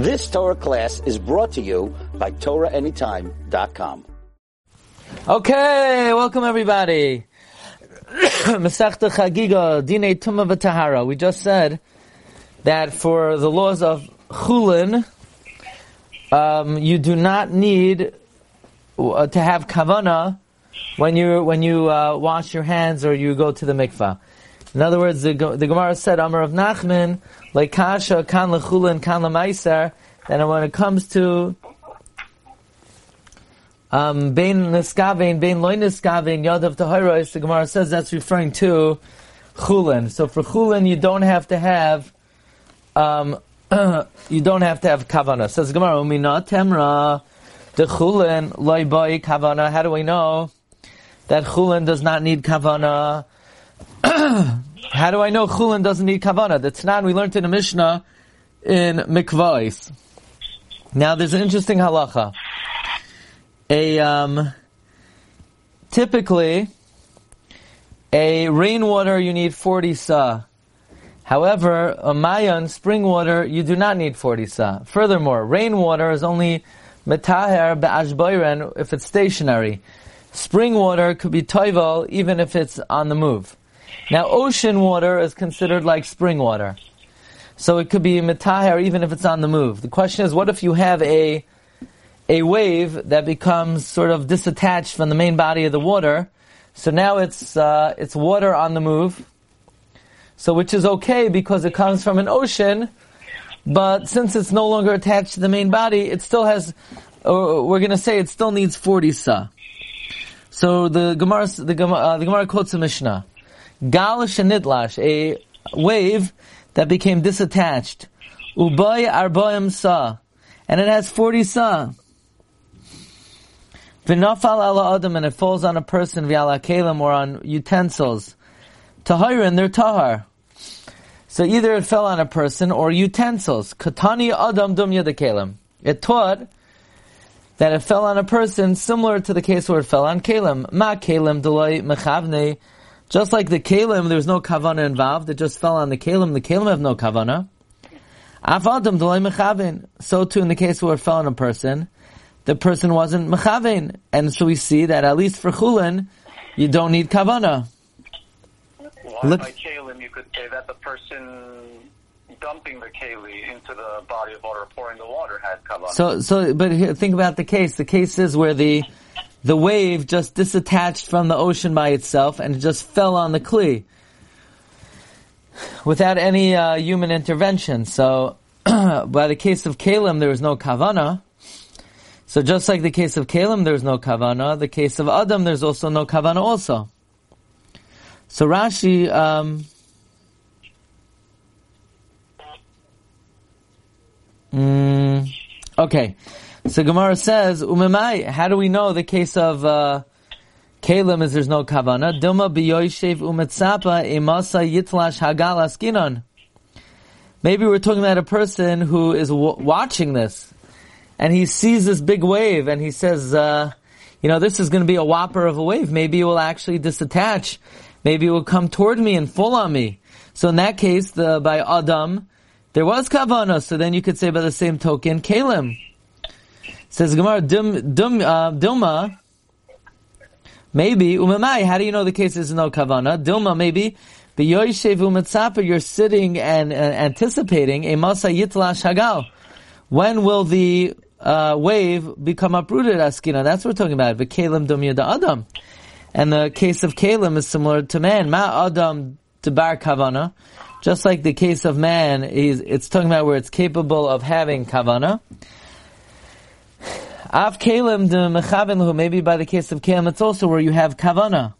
This Torah class is brought to you by TorahAnytime.com. Okay, welcome everybody. Masechta Chagiga, Dine Tuma V'Tahara. We just said that for the laws of Chulin, um, you do not need uh, to have kavana when you when you uh, wash your hands or you go to the mikvah. In other words, the, the Gemara said, Amar Rav Nachman, like kasha, kan lechulin, kan lemaiser, and when it comes to um, bein niskavein, bein loy niskavein, yadav tahiros, the Gemara says that's referring to chulin. So for chulin, you don't have to have, um, you don't have to have kavana. Says Gemara, umina temra, the chulin loy boy kavana. How do we know that chulin does not need kavana? How do I know chulin doesn't need kavana? The Tanan we learned in the Mishnah in Mikvais. Now there's an interesting halacha. A um, typically a rainwater you need 40 sa. However, a mayan spring water you do not need 40 sa. Furthermore, rainwater is only metaher be'ashboiren if it's stationary. Spring water could be toival even if it's on the move. Now, ocean water is considered like spring water. So it could be metaher even if it's on the move. The question is, what if you have a a wave that becomes sort of disattached from the main body of the water? So now it's uh, it's water on the move. So which is okay because it comes from an ocean, but since it's no longer attached to the main body, it still has. Or we're to say it still needs forty sa. So the Gemara the Gemara, uh, the Gemara quotes a Mishnah. Gal shenitlash, a wave that became disattached. Ubay arbaim sa, and it has forty sa. V'nafal ala adam, and it falls on a person v'ala kalim or on utensils. Tahirin, they're tahar. So either it fell on a person or utensils. Katani adam dum kalim. It taught that it fell on a person similar to the case where it fell on kalim. Ma kalim delay mechavne just like the kalim, there's no kavana involved. It just fell on the kalim. The kalim have no kavana. Afadam delay mechavin. So too in the case where it fell on a person, the person wasn't mechavin, and so we see that at least for chulin, you don't need kavana. Why Look, by kalim, you could say that the person dumping the keli into the body of water, pouring the water, had kavana. So, so, but here, think about the case. The case is where the the wave just disattached from the ocean by itself and it just fell on the kli without any uh, human intervention. So, by the case of Kalim, there was no kavana. So just like the case of Kalim, there's no kavana. The case of Adam, there's also no kavana also. So Rashi, um, mm, okay. So Gemara says, Umemai, how do we know the case of uh, Kalim is there's no kavana? Dilma biyoyshev umetzapa imasa yitlash hagal askinon. Maybe we're talking about a person who is w- watching this, and he sees this big wave, and he says, uh, you know, this is going to be a whopper of a wave. Maybe it will actually disattach. Maybe it will come toward me and fall on me. So in that case, the, by Adam, there was kavana. So then you could say by the same token, Kalim. Says Gemara, dum, dum, uh, Dilma, maybe, umamai, how do you know the case is no kavana? Dilma, maybe, B'yoyshev umetzapa, you're sitting and uh, anticipating a masa yitla shagal. When will the uh, wave become uprooted, Askina? That's what we're talking about. V'kelim dum yada adam. And the case of Kalim is similar to man. Ma adam bar kavana. Just like the case of man, is it's talking about where it's capable of having kavana. Av kalim de mechaven maybe by the case of kalim, it's also where you have kavana.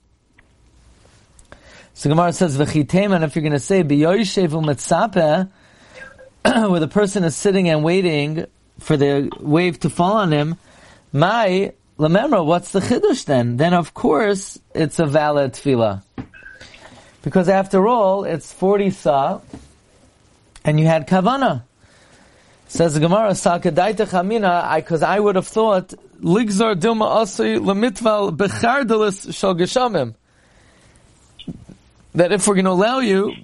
So Gemara says v'chiteman. If you're going to say biyoyshev u'metzape, where the person is sitting and waiting for the wave to fall on him, my lememra. What's the chiddush then? Then of course it's a valid tevila, because after all it's forty sa, and you had kavana. Says Gemara, Sakadaita Chamina, because I, would have thought, Ligzar Dilma Asui Lemitval Bechardalis Shal Geshamim. That if we're going to allow you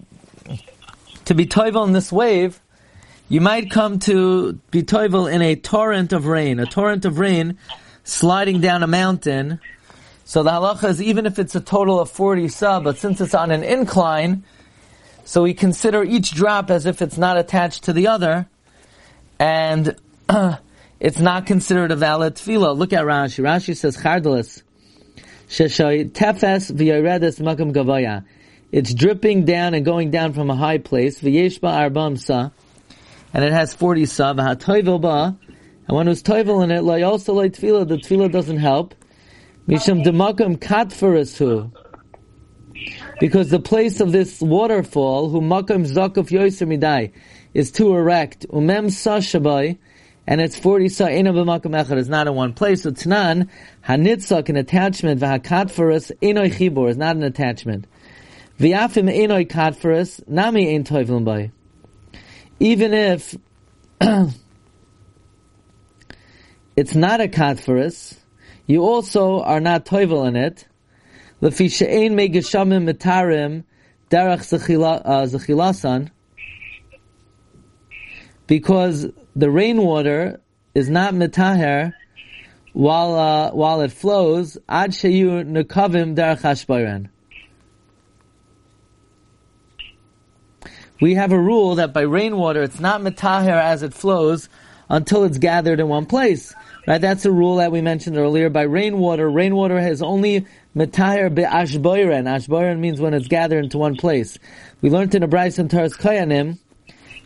to be toivel in this wave, you might come to be toivel in a torrent of rain, a torrent of rain sliding down a mountain. So the halacha is even if it's a total of 40 sa, but since it's on an incline, so we consider each drop as if it's not attached to the other, and it's not considered a valid tevila. Look at Rashi. Rashi says, Chardalis. Tefes v'yoredes makam gavaya. It's dripping down and going down from a high place. V'yeshba arbam sa. And it has 40 sa. V'hatoivel ba. And one who's toivel in it, also like tevila, the tevila doesn't help. Misham demakam katfarasu. Because the place of this waterfall, who makam zakuf yoiser midai, is too erect. Umem sa shabai and it's 40 sa ina b'makom echad, it's not in one place. So tnan, hanitzak, an attachment, v'hakatferus, enoi chibor, is not an attachment. V'yafim enoi katferus, nami ein toivlin by. Even if it's not a katferus, you also are not toivel in it. Lefi she'ein me geshamim mitarim derech zechilasan, uh, because the rainwater is not mitaher while uh, while it flows ad sheyu nekavim We have a rule that by rainwater it's not mitaher as it flows until it's gathered in one place. Right? That's a rule that we mentioned earlier. By rainwater, rainwater has only mitaher be ashboiren. Means when it's gathered into one place. We learned in a Braisa and Toras Kohanim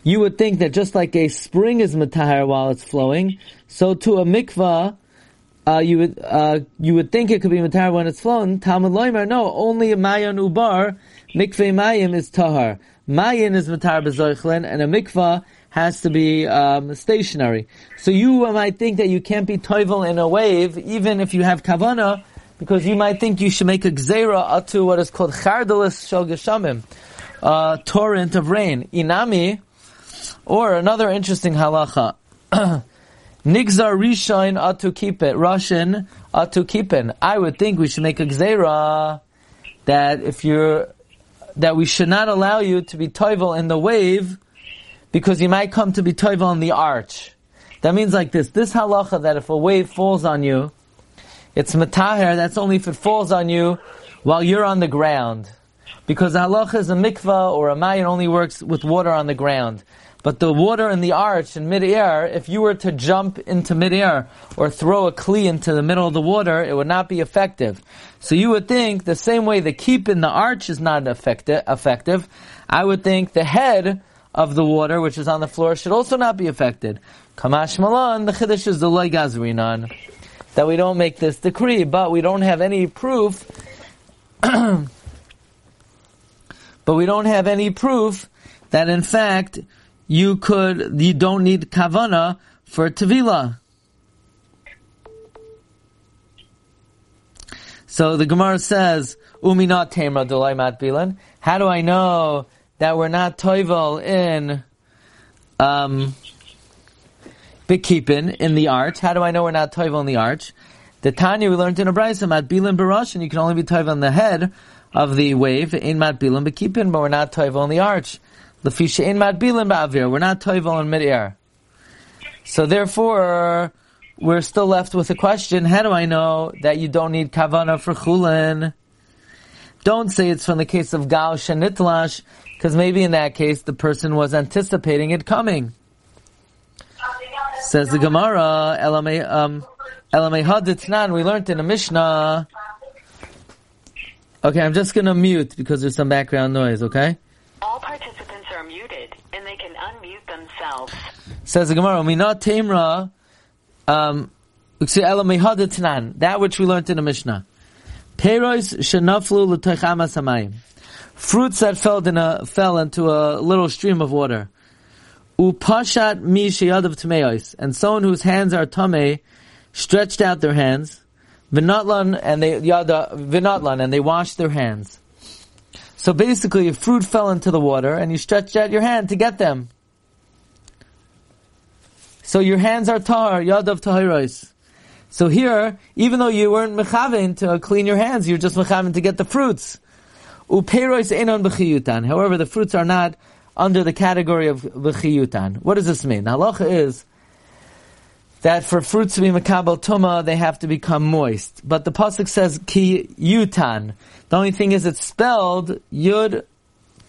you would think that just like a spring is matahar while it's flowing, so to a mikvah, uh, you would uh, you would think it could be matahar when it's flowing. Talmud loimer, no, only a mayan ubar mikveh mayim is tahar. Mayan is matar bezoichlin, and a mikvah has to be um, stationary. So you might think that you can't be toivel in a wave, even if you have kavana, because you might think you should make a gzera to what is called chardalis shel geshamim, uh, torrent of rain. Inami, or another interesting halacha. Nigzar Rishain atu keep it. Russian atu keepin. I would think we should make a gzera that if you're that we should not allow you to be toivel in the wave because you might come to be toivel in the arch. That means like this. This halacha that if a wave falls on you, it's mataher. That's only if it falls on you while you're on the ground. Because halacha is a mikvah or a mayan only works with water on the ground. But the water in the arch in midair, if you were to jump into midair or throw a kli into the middle of the water, it would not be effective. So you would think the same way the keep in the arch is not effective, I would think the head of the water, which is on the floor, should also not be affected. Kamash Malan, the Chiddush is the loigazrinan. That we don't make this decree, but we don't have any proof, but we don't have any proof that in fact you could, you don't need kavana for tevila. So the Gemara says, "Umi not temra dolai mat bilan." How do I know that we're not toivel in um, bikipin in the arch? How do I know we're not toivel in the arch? The Tanya we learned in a bilan barash, and you can only be toivel in the head of the wave in mat bilan bikipin, but we're not toivel in the arch. Ba'avir. We're not toivel in midair. So therefore, we're still left with a question, how do I know that you don't need kavana for chulin? Don't say it's from the case of Gaush and Nitlash, because maybe in that case the person was anticipating it coming. Says the Gemara, Elamei, um, we learned in a Mishnah. Okay, I'm just gonna mute because there's some background noise, okay? All participants themselves. Says the Gemara, "Minat Tamra, um, that which we learned in the Mishnah. Peros shenaflu l'toichamas hamayim. Fruits that fell, in a, fell into a little stream of water. Upashat mi sheyadav tmeos, and someone whose hands are tame stretched out their hands. Vinatlan and they yada vinatlan and they washed their hands. So basically, a fruit fell into the water, and you stretched out your hand to get them. So your hands are tar, yadav tahiros. So here, even though you weren't mechaven to clean your hands, you're just mechaven to get the fruits. Upeiros enon b'chiyutan. However, the fruits are not under the category of v'chiyutan. What does this mean? Halacha is that for fruits to be makabel tuma, they have to become moist. But the pasuk says ki yutan. The only thing is it's spelled yud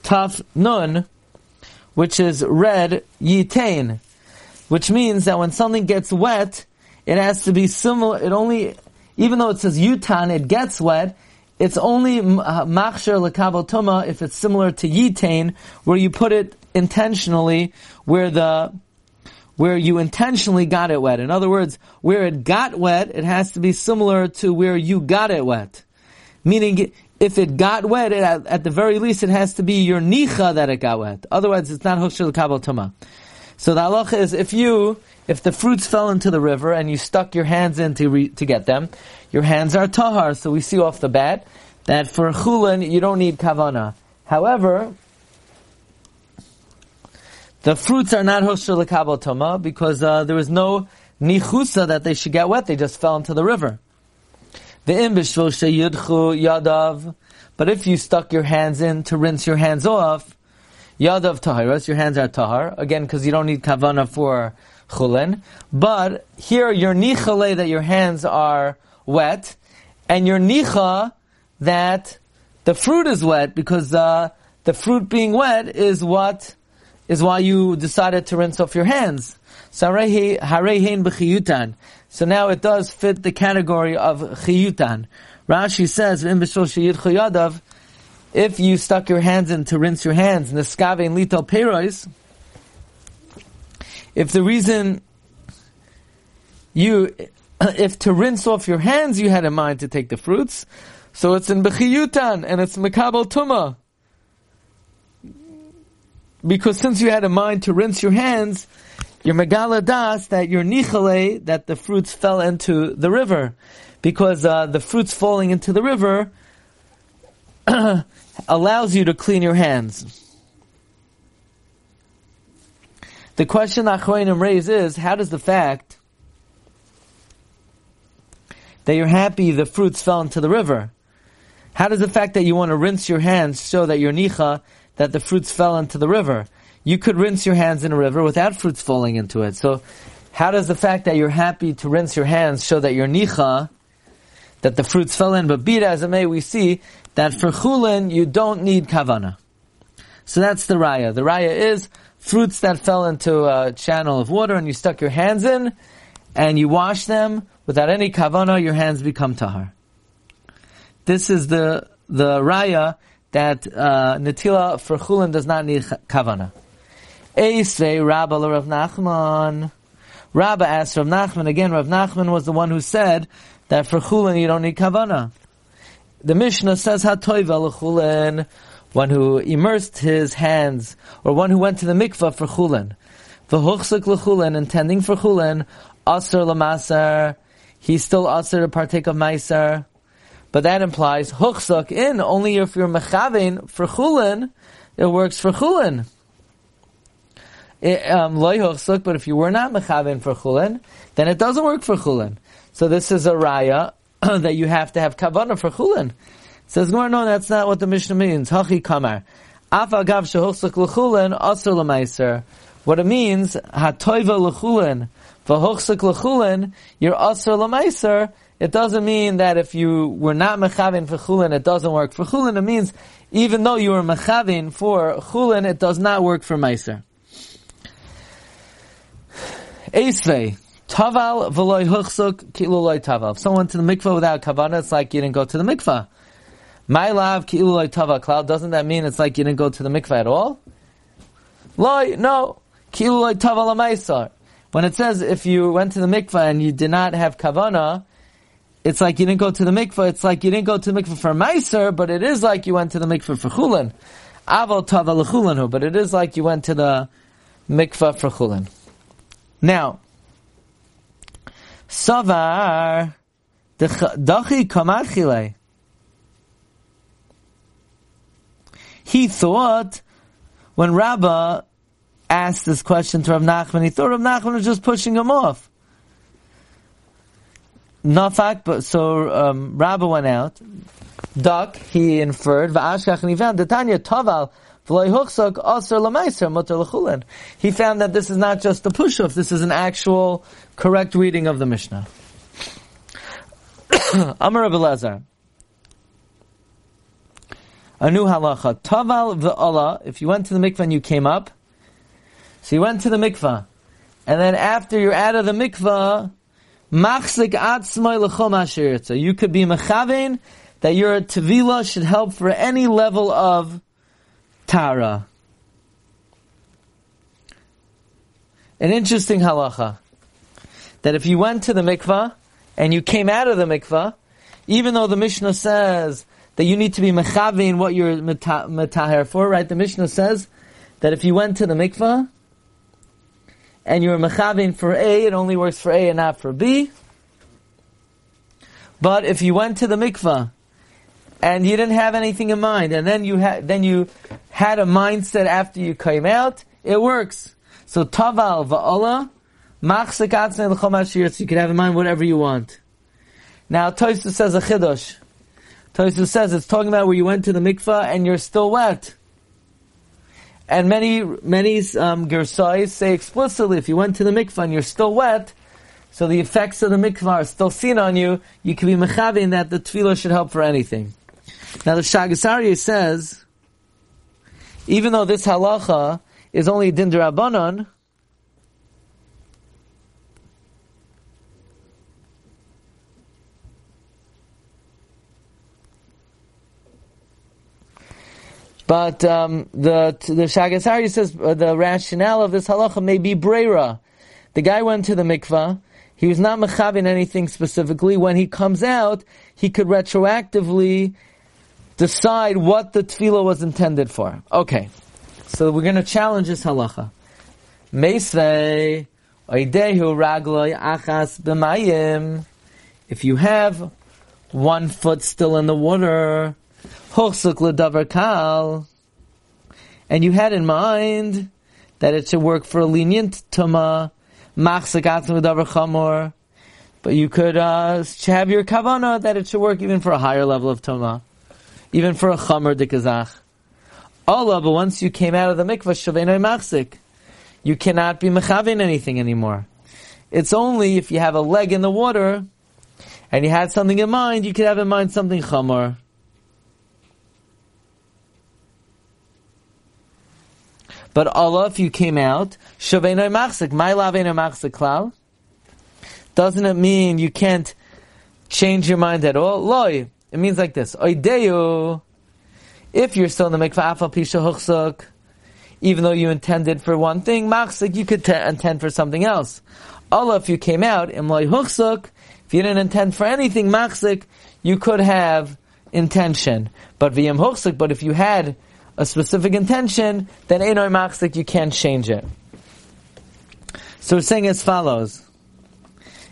taf nun, which is red yitain, which means that when something gets wet, it has to be similar. It only, even though it says yutan, it gets wet. It's only uh, machsher lekabel tuma if it's similar to yitain, where you put it intentionally, where the where you intentionally got it wet. In other words, where it got wet, it has to be similar to where you got it wet. Meaning, if it got wet, it, at, the very least, it has to be your nicha that it got wet. Otherwise, it's not hoshel kabel tuma. So the halacha is, if you, if the fruits fell into the river and you stuck your hands in to, re, to get them, your hands are tahar. So we see off the bat that for chulin, you don't need kavana. However, the fruits are not hosher lekabel toma because uh, there was no nichusa that they should get wet. They just fell into the river. The imbishvil sheyudchu yadav. But if you stuck your hands in to rinse your hands off, yadav tahiras, your hands are tahar. Again, because you don't need kavana for chulin. But here, your nichale that your hands are wet, and your nicha that the fruit is wet because uh, the fruit being wet is what is why you decided to rinse off your hands. So now it does fit the category of chiyutan. Rashi says, if you stuck your hands in to rinse your hands, neskave and lito perois, if the reason you, if to rinse off your hands you had in mind to take the fruits, so it's in bechiyutan and it's mekabel tuma because since you had a mind to rinse your hands, your megala das that your nichale that the fruits fell into the river, because uh, the fruits falling into the river allows you to clean your hands. The question Achroinim raise is, how does the fact that you're happy the fruits fell into the river, how does the fact that you want to rinse your hands show that your nicha that the fruits fell into the river. You could rinse your hands in a river without fruits falling into it. So, how does the fact that you're happy to rinse your hands show that you're nicha, that the fruits fell in? But be it as it may, we see that for chulin you don't need kavana. So that's the raya. The raya is fruits that fell into a channel of water and you stuck your hands in, and you wash them without any kavana, your hands become tahar. This is the the raya that uh, Natila for Chulin does not need Kavana. Eisvei Rabba Rav Nachman. Rabba asked Rav Nachman, again Rav Nachman was the one who said that for Chulin you don't need Kavana. The Mishnah says Hatoiva Chulin, one who immersed his hands, or one who went to the mikvah for Chulin. V'huchsik l'chulin, intending for Chulin, Aser l'masar, he's still Aser to partake of Meiser. But that implies huchsuk in only if you're mechavein for chulin, it works for chulin. Um, loy huchsuk, but if you were not mechavein for chulin, then it doesn't work for chulin. So this is a raya that you have to have kavanah for chulin. Says no, no, that's not what the Mishnah means. Hachi kamar. Af agav shehuchsuk l'chulin asur l'maiser. What it means, hatoiva l'chulin, v'huchsuk l'chulin, you're asur l'maiser, it doesn't mean that if you were not mechavin for chulin, it doesn't work for chulin. It means even though you were mechavin for chulin, it does not work for meiser. Esvei. Taval v'loy huchsuk ki'lu taval. If someone to the mikvah without kavana, it's like you didn't go to the mikvah. My love ki'lu loy taval cloud. Doesn't that mean it's like you didn't go to the mikvah at all? Loy, no. Ki'lu loy taval When it says if you went to the mikvah and you did not have kavana, it's like you didn't go to the mikveh. It's like you didn't go to the mikveh for Meiser, but it is like you went to the mikveh for Chulin. Aval tava lechulanu, but it is like you went to the mikveh for Chulin. Now, Savar dachi kamachile. He thought when Rabbah asked this question to Rav Nachman, he thought Rav Nachman was just pushing him off. Nafak, but so um, went out. Duck, he inferred, Va'ashkach nivan, the Tanya Taval, He found that this is not just a push-off, this is an actual correct reading of the Mishnah. Amar Abelazar. A new halacha. Taval v'ala, if you went to the mikvah and you came up, so you went to the mikvah, and then after you're out of the mikvah, machzik atzmai l'chom You could be mechavein that your tevila should help for any level of tara. An interesting halacha. That if you went to the mikvah, and you came out of the mikvah, even though the Mishnah says that you need to be mechavin what you're metaher for, right? The Mishnah says that if you went to the mikvah, and you're mechavin for A, it only works for A and not for B. But if you went to the mikvah and you didn't have anything in mind, and then you had then you had a mindset after you came out, it works. So taval va'ala you can have in mind whatever you want. Now Toysu says a chidosh. Toysu says it's talking about where you went to the mikvah and you're still wet. And many, many um, Gersais say explicitly, if you went to the mikvah and you're still wet, so the effects of the mikvah are still seen on you, you can be mechavin that the tevila should help for anything. Now the Shaagas Aryeh says, even though this halacha is only din derabanan, But um, the the Shaagas Aryeh says uh, the rationale of this halacha may be brera. The guy went to the mikvah. He was not mechavin anything specifically. When he comes out, he could retroactively decide what the tevila was intended for. Okay, so we're going to challenge this halacha. Achas b'mayim. If you have one foot still in the water, kal, and you had in mind that it should work for a lenient tuma, machzik l'davar chamor, but you could uh, have your kavana that it should work even for a higher level of tuma, even for a chamor dikazach. Allah, but once you came out of the mikvah, shavenoi machzik, you cannot be mechavin anything anymore. It's only if you have a leg in the water, and you had something in mind, you could have in mind something chamor. But Allah, if you came out, Shaveno Machzik, My Laveno Machzik Klal, doesn't it mean you can't change your mind at all? Loi. It means like this. Oideyu. If you're still in the mikvah afal pisha huchsuk, even though you intended for one thing, machzik, you could t- intend for something else. Allah, if you came out, imloi huchsuk, if you didn't intend for anything, machzik, you could have intention. But v'yim huchsuk, but if you had a specific intention, then Einoi Machzik, you can't change it. So we're saying as follows.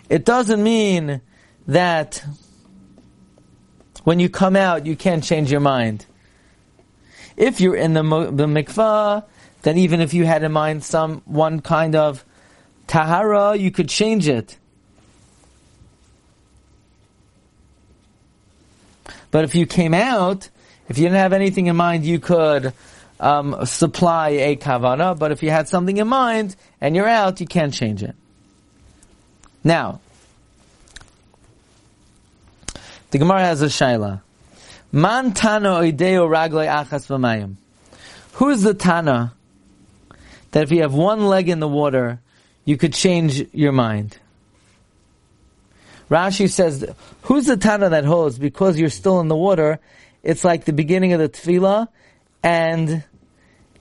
It doesn't mean that when you come out, you can't change your mind. If you're in the, the mikvah, then even if you had in mind some one kind of tahara, you could change it. But if you came out, if you didn't have anything in mind, you could um, supply a kavana, but if you had something in mind and you're out, you can't change it. Now, the Gemara has a shaila. Man tana oideo ragloi achas v'mayim. Who's the tana that if you have one leg in the water, you could change your mind? Rashi says, who's the tana that holds because you're still in the water it's like the beginning of the tevila, and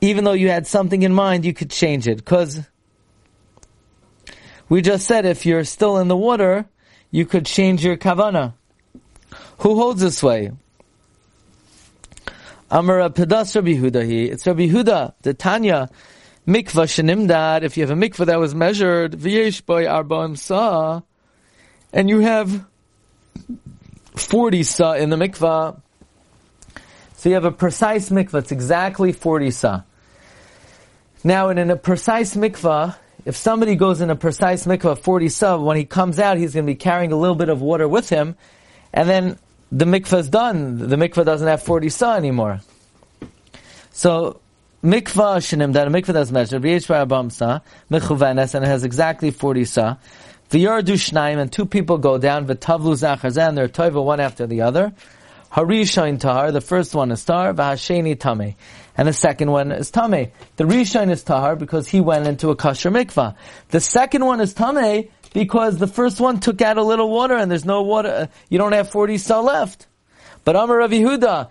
even though you had something in mind, you could change it. Because we just said if you're still in the water, you could change your kavana. Who holds this way? Amara Pedas Rabbi Huda he. It's Rabbi Huda, the Tanya. Mikvah shenimdad, if you have a mikvah that was measured, v'yesh boy arbaim sa, and you have 40 sa in the mikvah, so you have a precise mikvah. It's exactly 40 sa. Now, in a precise mikvah, if somebody goes in a precise mikvah 40 sa, when he comes out, he's going to be carrying a little bit of water with him, and then the mikvah is done. The mikvah doesn't have 40 sa anymore. So, mikvah shenim, that a mikvah that's measured, v'yesh b'arbam sa, mechuvenes, and it has exactly 40 sa, v'yardu shnaim, and two people go down, v'tavlu zachar and they're toiva one after the other, harishain tahar, the first one is tahar, v'hasheni tameh, and the second one is tameh. The rishain is tahar because he went into a kosher mikvah. The second one is tameh because the first one took out a little water and there's no water, you don't have 40 sa left. But Amar Rav Yehuda,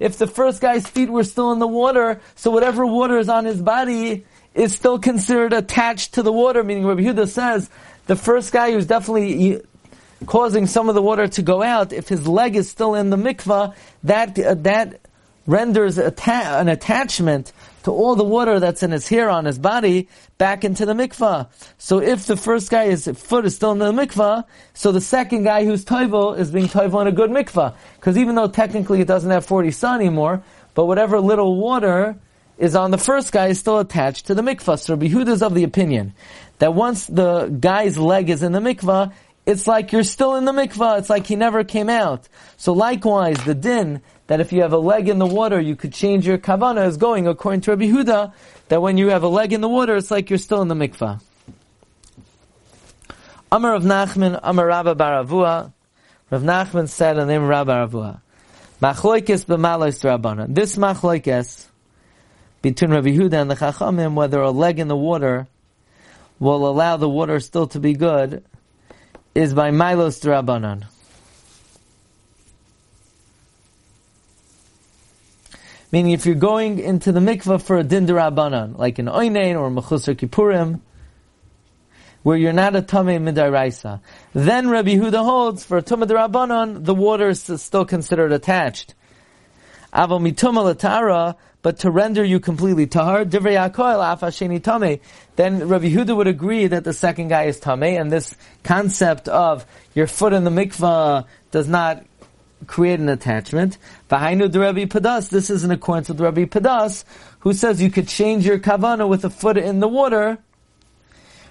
if the first guy's feet were still in the water, so whatever water is on his body is still considered attached to the water, meaning Rav Yehuda says, the first guy who's definitely causing some of the water to go out, if his leg is still in the mikvah, that, uh, that renders an attachment to all the water that's in his hair on his body back into the mikvah. So if the first guy's foot is still in the mikvah, so the second guy who's toivel is being toivel in a good mikvah. Because even though technically it doesn't have 40 sun anymore, but whatever little water is on the first guy is still attached to the mikvah. So Rabbi is of the opinion that once the guy's leg is in the mikvah, it's like you're still in the mikvah. It's like he never came out. So likewise, the din that if you have a leg in the water, you could change your kavana is going according to Rabbi Huda, that when you have a leg in the water, it's like you're still in the mikvah. Amar Rav Nachman, Amar Rabba bar Avuha, Rav Nachman said in the name Rabba bar Avuha, Machloikes b'malos Rabbana. This machloikes between Rabbi Huda and the Chachamim, whether a leg in the water will allow the water still to be good, is by Milos Rabbanan. Meaning, if you're going into the mikvah for a din derabanan, like an oinein or mechusar kippurim, where you're not a tamei midaraisa, then Rabbi Huda holds for a tumah derabanan, the water is still considered attached. But to render you completely tahar, divrei akoil afasheni tame. Then Rabbi Huda would agree that the second guy is tame, and this concept of your foot in the mikvah does not create an attachment. V'hainu the Rabbi Padas. This is in accordance with Rabbi Padas, who says you could change your kavana with a foot in the water.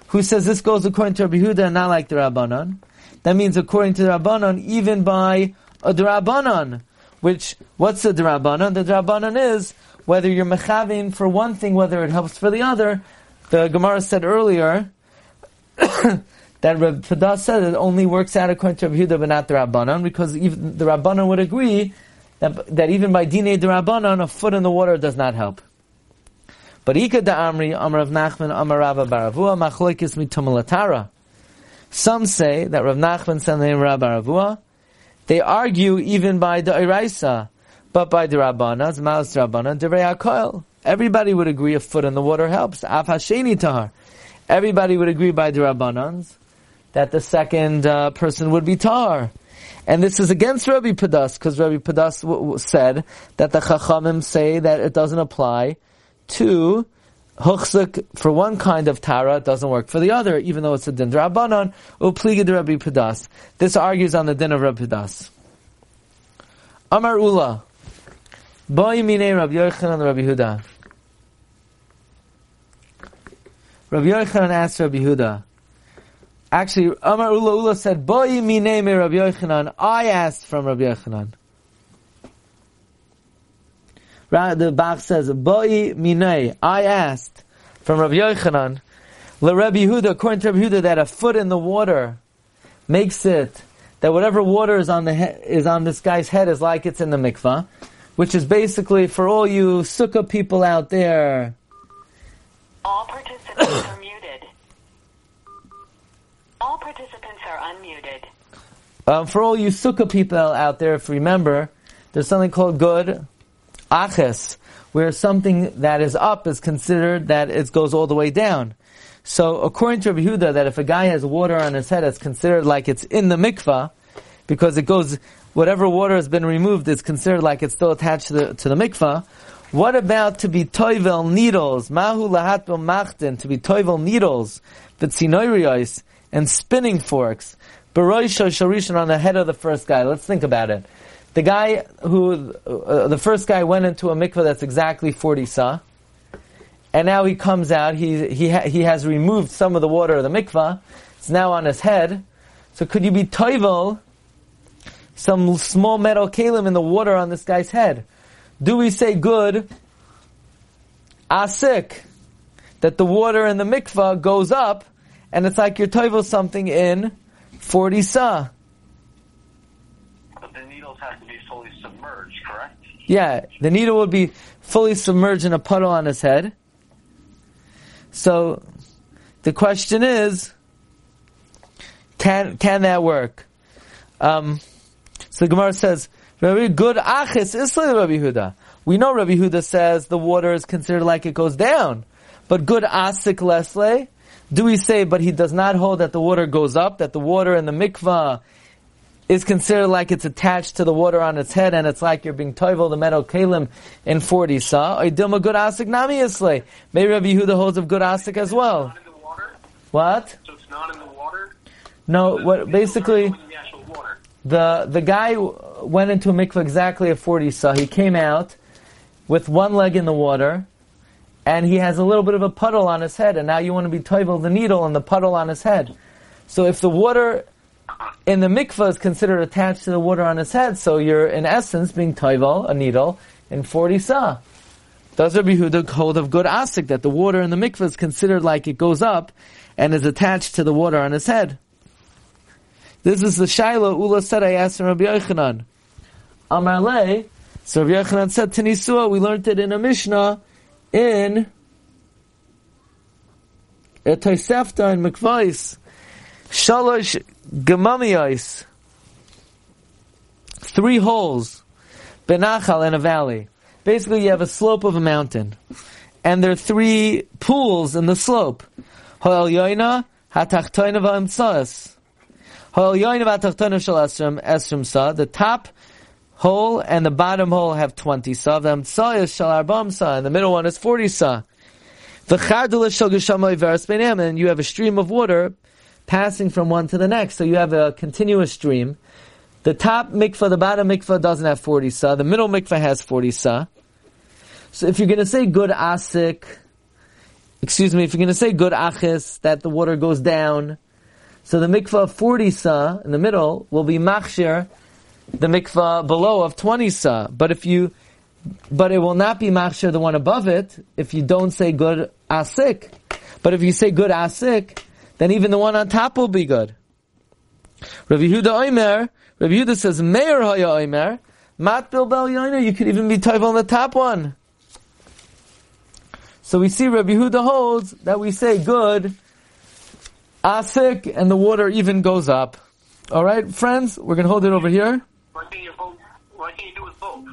Who says this goes according to Rabbi Huda and not like the Rabbanon. That means according to the Rabbanon, even by a Drabanan. Which, what's the Drabanan? The Drabanan is whether you're mechavin for one thing, whether it helps for the other. The Gemara said earlier that Reb Padah said it only works out according to Reb Yehuda, but not the Rabbanon, because even the Rabbanon would agree that, that even by Dine the Rabbanon, a foot in the water does not help. But Ika da Amri, Amar Rav Nachman, Amar Rabba bar Avuha, Machloikis mitumalatara. Some say that Rav Nachman said the name Rabba bar Avuha. They argue even by the Iraisa, but by the Rabbanas, Malas Rabbana, Derei Everybody would agree a foot in the water helps. Af Hasheni Tahar. Everybody would agree by the Rabbanans that the second uh, person would be tar. And this is against Rabbi Padas, because Rabbi Padas w- w- said that the Chachamim say that it doesn't apply to Huchzik for one kind of Tara, doesn't work for the other, even though it's a din Rabbanon, Upligid Rabbi Padas. This argues on the din of Rabbi Padas. Amar Ula. Boy mine Rabbi Yochanan Rabbi Huda. Rabbi Yochanan asked Rabbi Huda, Actually, Amar Ula Ula said, Boi mi name Rabbi Yochanan. I asked from Rabbi Yochanan. The Bach says, Boi minei. I asked from Rabbi Yochanan. Le Rabbi Yehuda, according to Rabbi Yehuda, that a foot in the water makes it that whatever water is on the he- is on this guy's head is like it's in the mikvah, which is basically for all you sukkah people out there. All participants are muted. all participants are unmuted. Um, for all you sukkah people out there, if you remember, there's something called good aches, where something that is up is considered that it goes all the way down. So according to Rabbi Huda, that if a guy has water on his head, it's considered like it's in the mikvah, because it goes, whatever water has been removed is considered like it's still attached to the, to the mikvah. What about to be toivel needles? Mahu lahat machtin, to be toivel needles, v'tzinoirios, and spinning forks. Baroisha Sharishan on the head of the first guy. Let's think about it. The guy who, uh, the first guy went into a mikveh that's exactly 40 sa, and now he comes out, he, he, ha- he has removed some of the water of the mikveh, it's now on his head. So could you be toivel some small metal kalim in the water on this guy's head? do we say good asik that the water in the mikvah goes up and it's like you're toivel something in 40 sa? But the needles have to be fully submerged, correct? Yeah, the needle would be fully submerged in a puddle on his head. So the question is, can can that work? Um, so Gemara says, "Very good achis isla Rabbi Huda. We know Rabbi Huda says the water is considered like it goes down, but good asik lesle. Do we say, but he does not hold that the water goes up, that the water in the mikvah is considered like it's attached to the water on its head, and it's like you're being toivel the metal kalim in 40 sa. Or dilma good asik nami isle. Maybe Rabbi Yehuda holds of good asik as well. The water? What? So it's not in the water? No, what, basically, the the, the guy went into a mikvah exactly at 40 sa. He came out with one leg in the water, and he has a little bit of a puddle on his head, and now you want to be toivel the needle and the puddle on his head. So if the water in the mikvah is considered attached to the water on his head, so you're in essence being toivel, a needle, in 40 sa. Does Rabbi Huda hold of good asik that the water in the mikvah is considered like it goes up and is attached to the water on his head? This is the Shaila Ula said I asked Rabbi Yochanan. Amar Le, so Rabbi Yochanan said Tanisua, we learned it in a Mishnah in a Tosefta in Mikvais. Shalosh Gemamiyais. Three holes. Benachal in a valley. Basically you have a slope of a mountain. And there are three pools in the slope. Hoel Yoina, Hatachtoina V'Amtsas. Hoel Yoina V'Hatachtoina Shal Esrim, Esrim Sa. The top hole and the bottom hole have 20 sa. The Amtsas Shal Arbam Sa. And the middle one is 40 sa. The Chardula Shal Geshamay Veras. And you have a stream of water passing from one to the next. So you have a continuous stream. The top mikvah, the bottom mikvah doesn't have 40 sa. The middle mikvah has 40 sa. So if you're going to say good asik, excuse me, if you're going to say good achis, that the water goes down, so the mikvah 40 sa in the middle will be machshir, the mikvah below of 20 sa. But if you, but it will not be machshir the one above it if you don't say good asik. But if you say good asik, then even the one on top will be good. Rabbi Yehuda Omer, Rabbi Yehuda says, Meir Haya Omer, Mat Bilbel Yoina, you could even be toivel on the top one. So we see Rabbi Yehuda holds that we say good, asik, and the water even goes up. Alright, friends, we're gonna hold it over here. Why can't you vote? Why can't you do it both?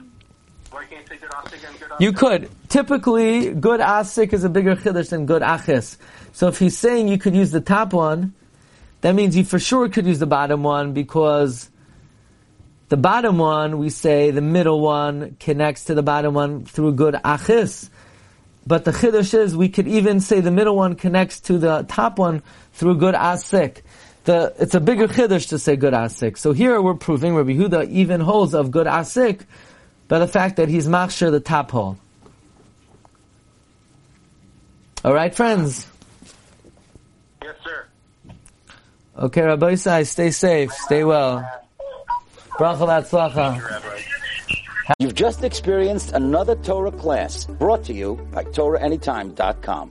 Why can't you say good asik and good asik? You could. Typically, good asik is a bigger chiddush than good achis. So if he's saying you could use the top one, that means you for sure could use the bottom one because the bottom one, we say the middle one connects to the bottom one through good achis. But the chiddush is we could even say the middle one connects to the top one through good asik. The, it's a bigger chiddush to say good asik. So here we're proving Rabbi Huda even holds of good asik by the fact that he's machshir the top hole. All right, friends. Yes, sir. Okay, Rabbi Isai, stay safe, stay well. Bracha v'atzlacha. You've just experienced another Torah class brought to you by TorahAnytime.com.